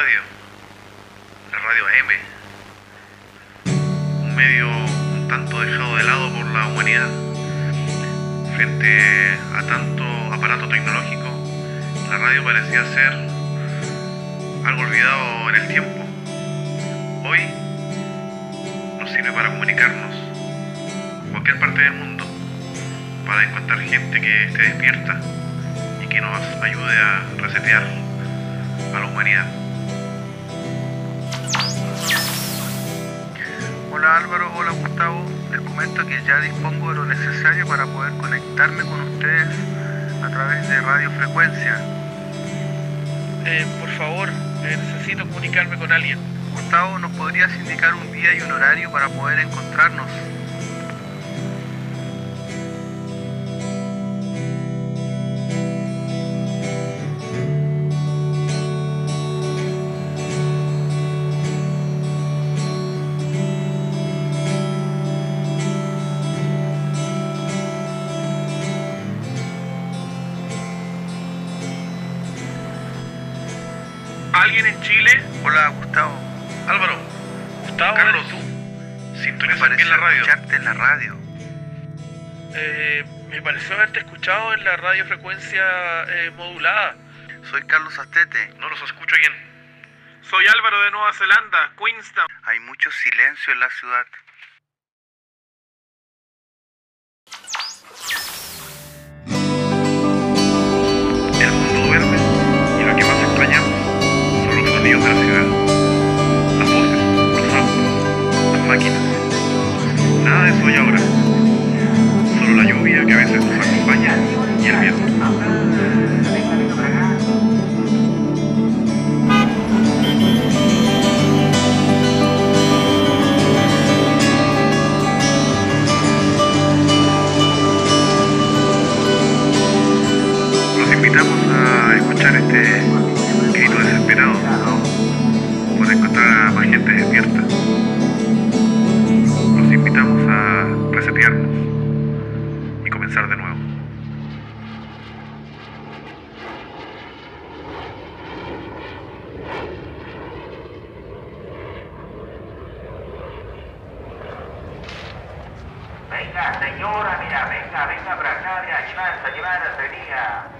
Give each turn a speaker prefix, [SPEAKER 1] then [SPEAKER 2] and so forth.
[SPEAKER 1] radio, la radio AM, un medio un tanto dejado de lado por la humanidad frente a tanto aparato tecnológico, la radio parecía ser algo olvidado en el tiempo. Hoy nos sirve para comunicarnos en cualquier parte del mundo, para encontrar gente que esté despierta y que nos ayude a resetear a la humanidad.
[SPEAKER 2] Hola Álvaro, hola Gustavo. Les comento que ya dispongo de lo necesario para poder conectarme con ustedes a través de radiofrecuencia.
[SPEAKER 3] Eh, por favor, eh, necesito comunicarme con alguien.
[SPEAKER 2] Gustavo, ¿nos podrías indicar un día y un horario para poder encontrarnos?
[SPEAKER 1] ¿Alguien en Chile?
[SPEAKER 2] Hola Gustavo.
[SPEAKER 1] Álvaro,
[SPEAKER 3] Gustavo,
[SPEAKER 1] Carlos,
[SPEAKER 3] ¿eres tú?
[SPEAKER 2] Me
[SPEAKER 1] sintoniza
[SPEAKER 2] pareció
[SPEAKER 1] bien la radio.
[SPEAKER 2] escucharte en la radio.
[SPEAKER 3] Eh, me pareció haberte escuchado en la radiofrecuencia eh, modulada.
[SPEAKER 2] Soy Carlos Astete.
[SPEAKER 1] No los escucho bien.
[SPEAKER 3] Soy Álvaro de Nueva Zelanda, Queenstown.
[SPEAKER 2] Hay mucho silencio en la ciudad.
[SPEAKER 4] Venga, señora, mira, venga, venga para acá, mira, llevar, llevar, venía.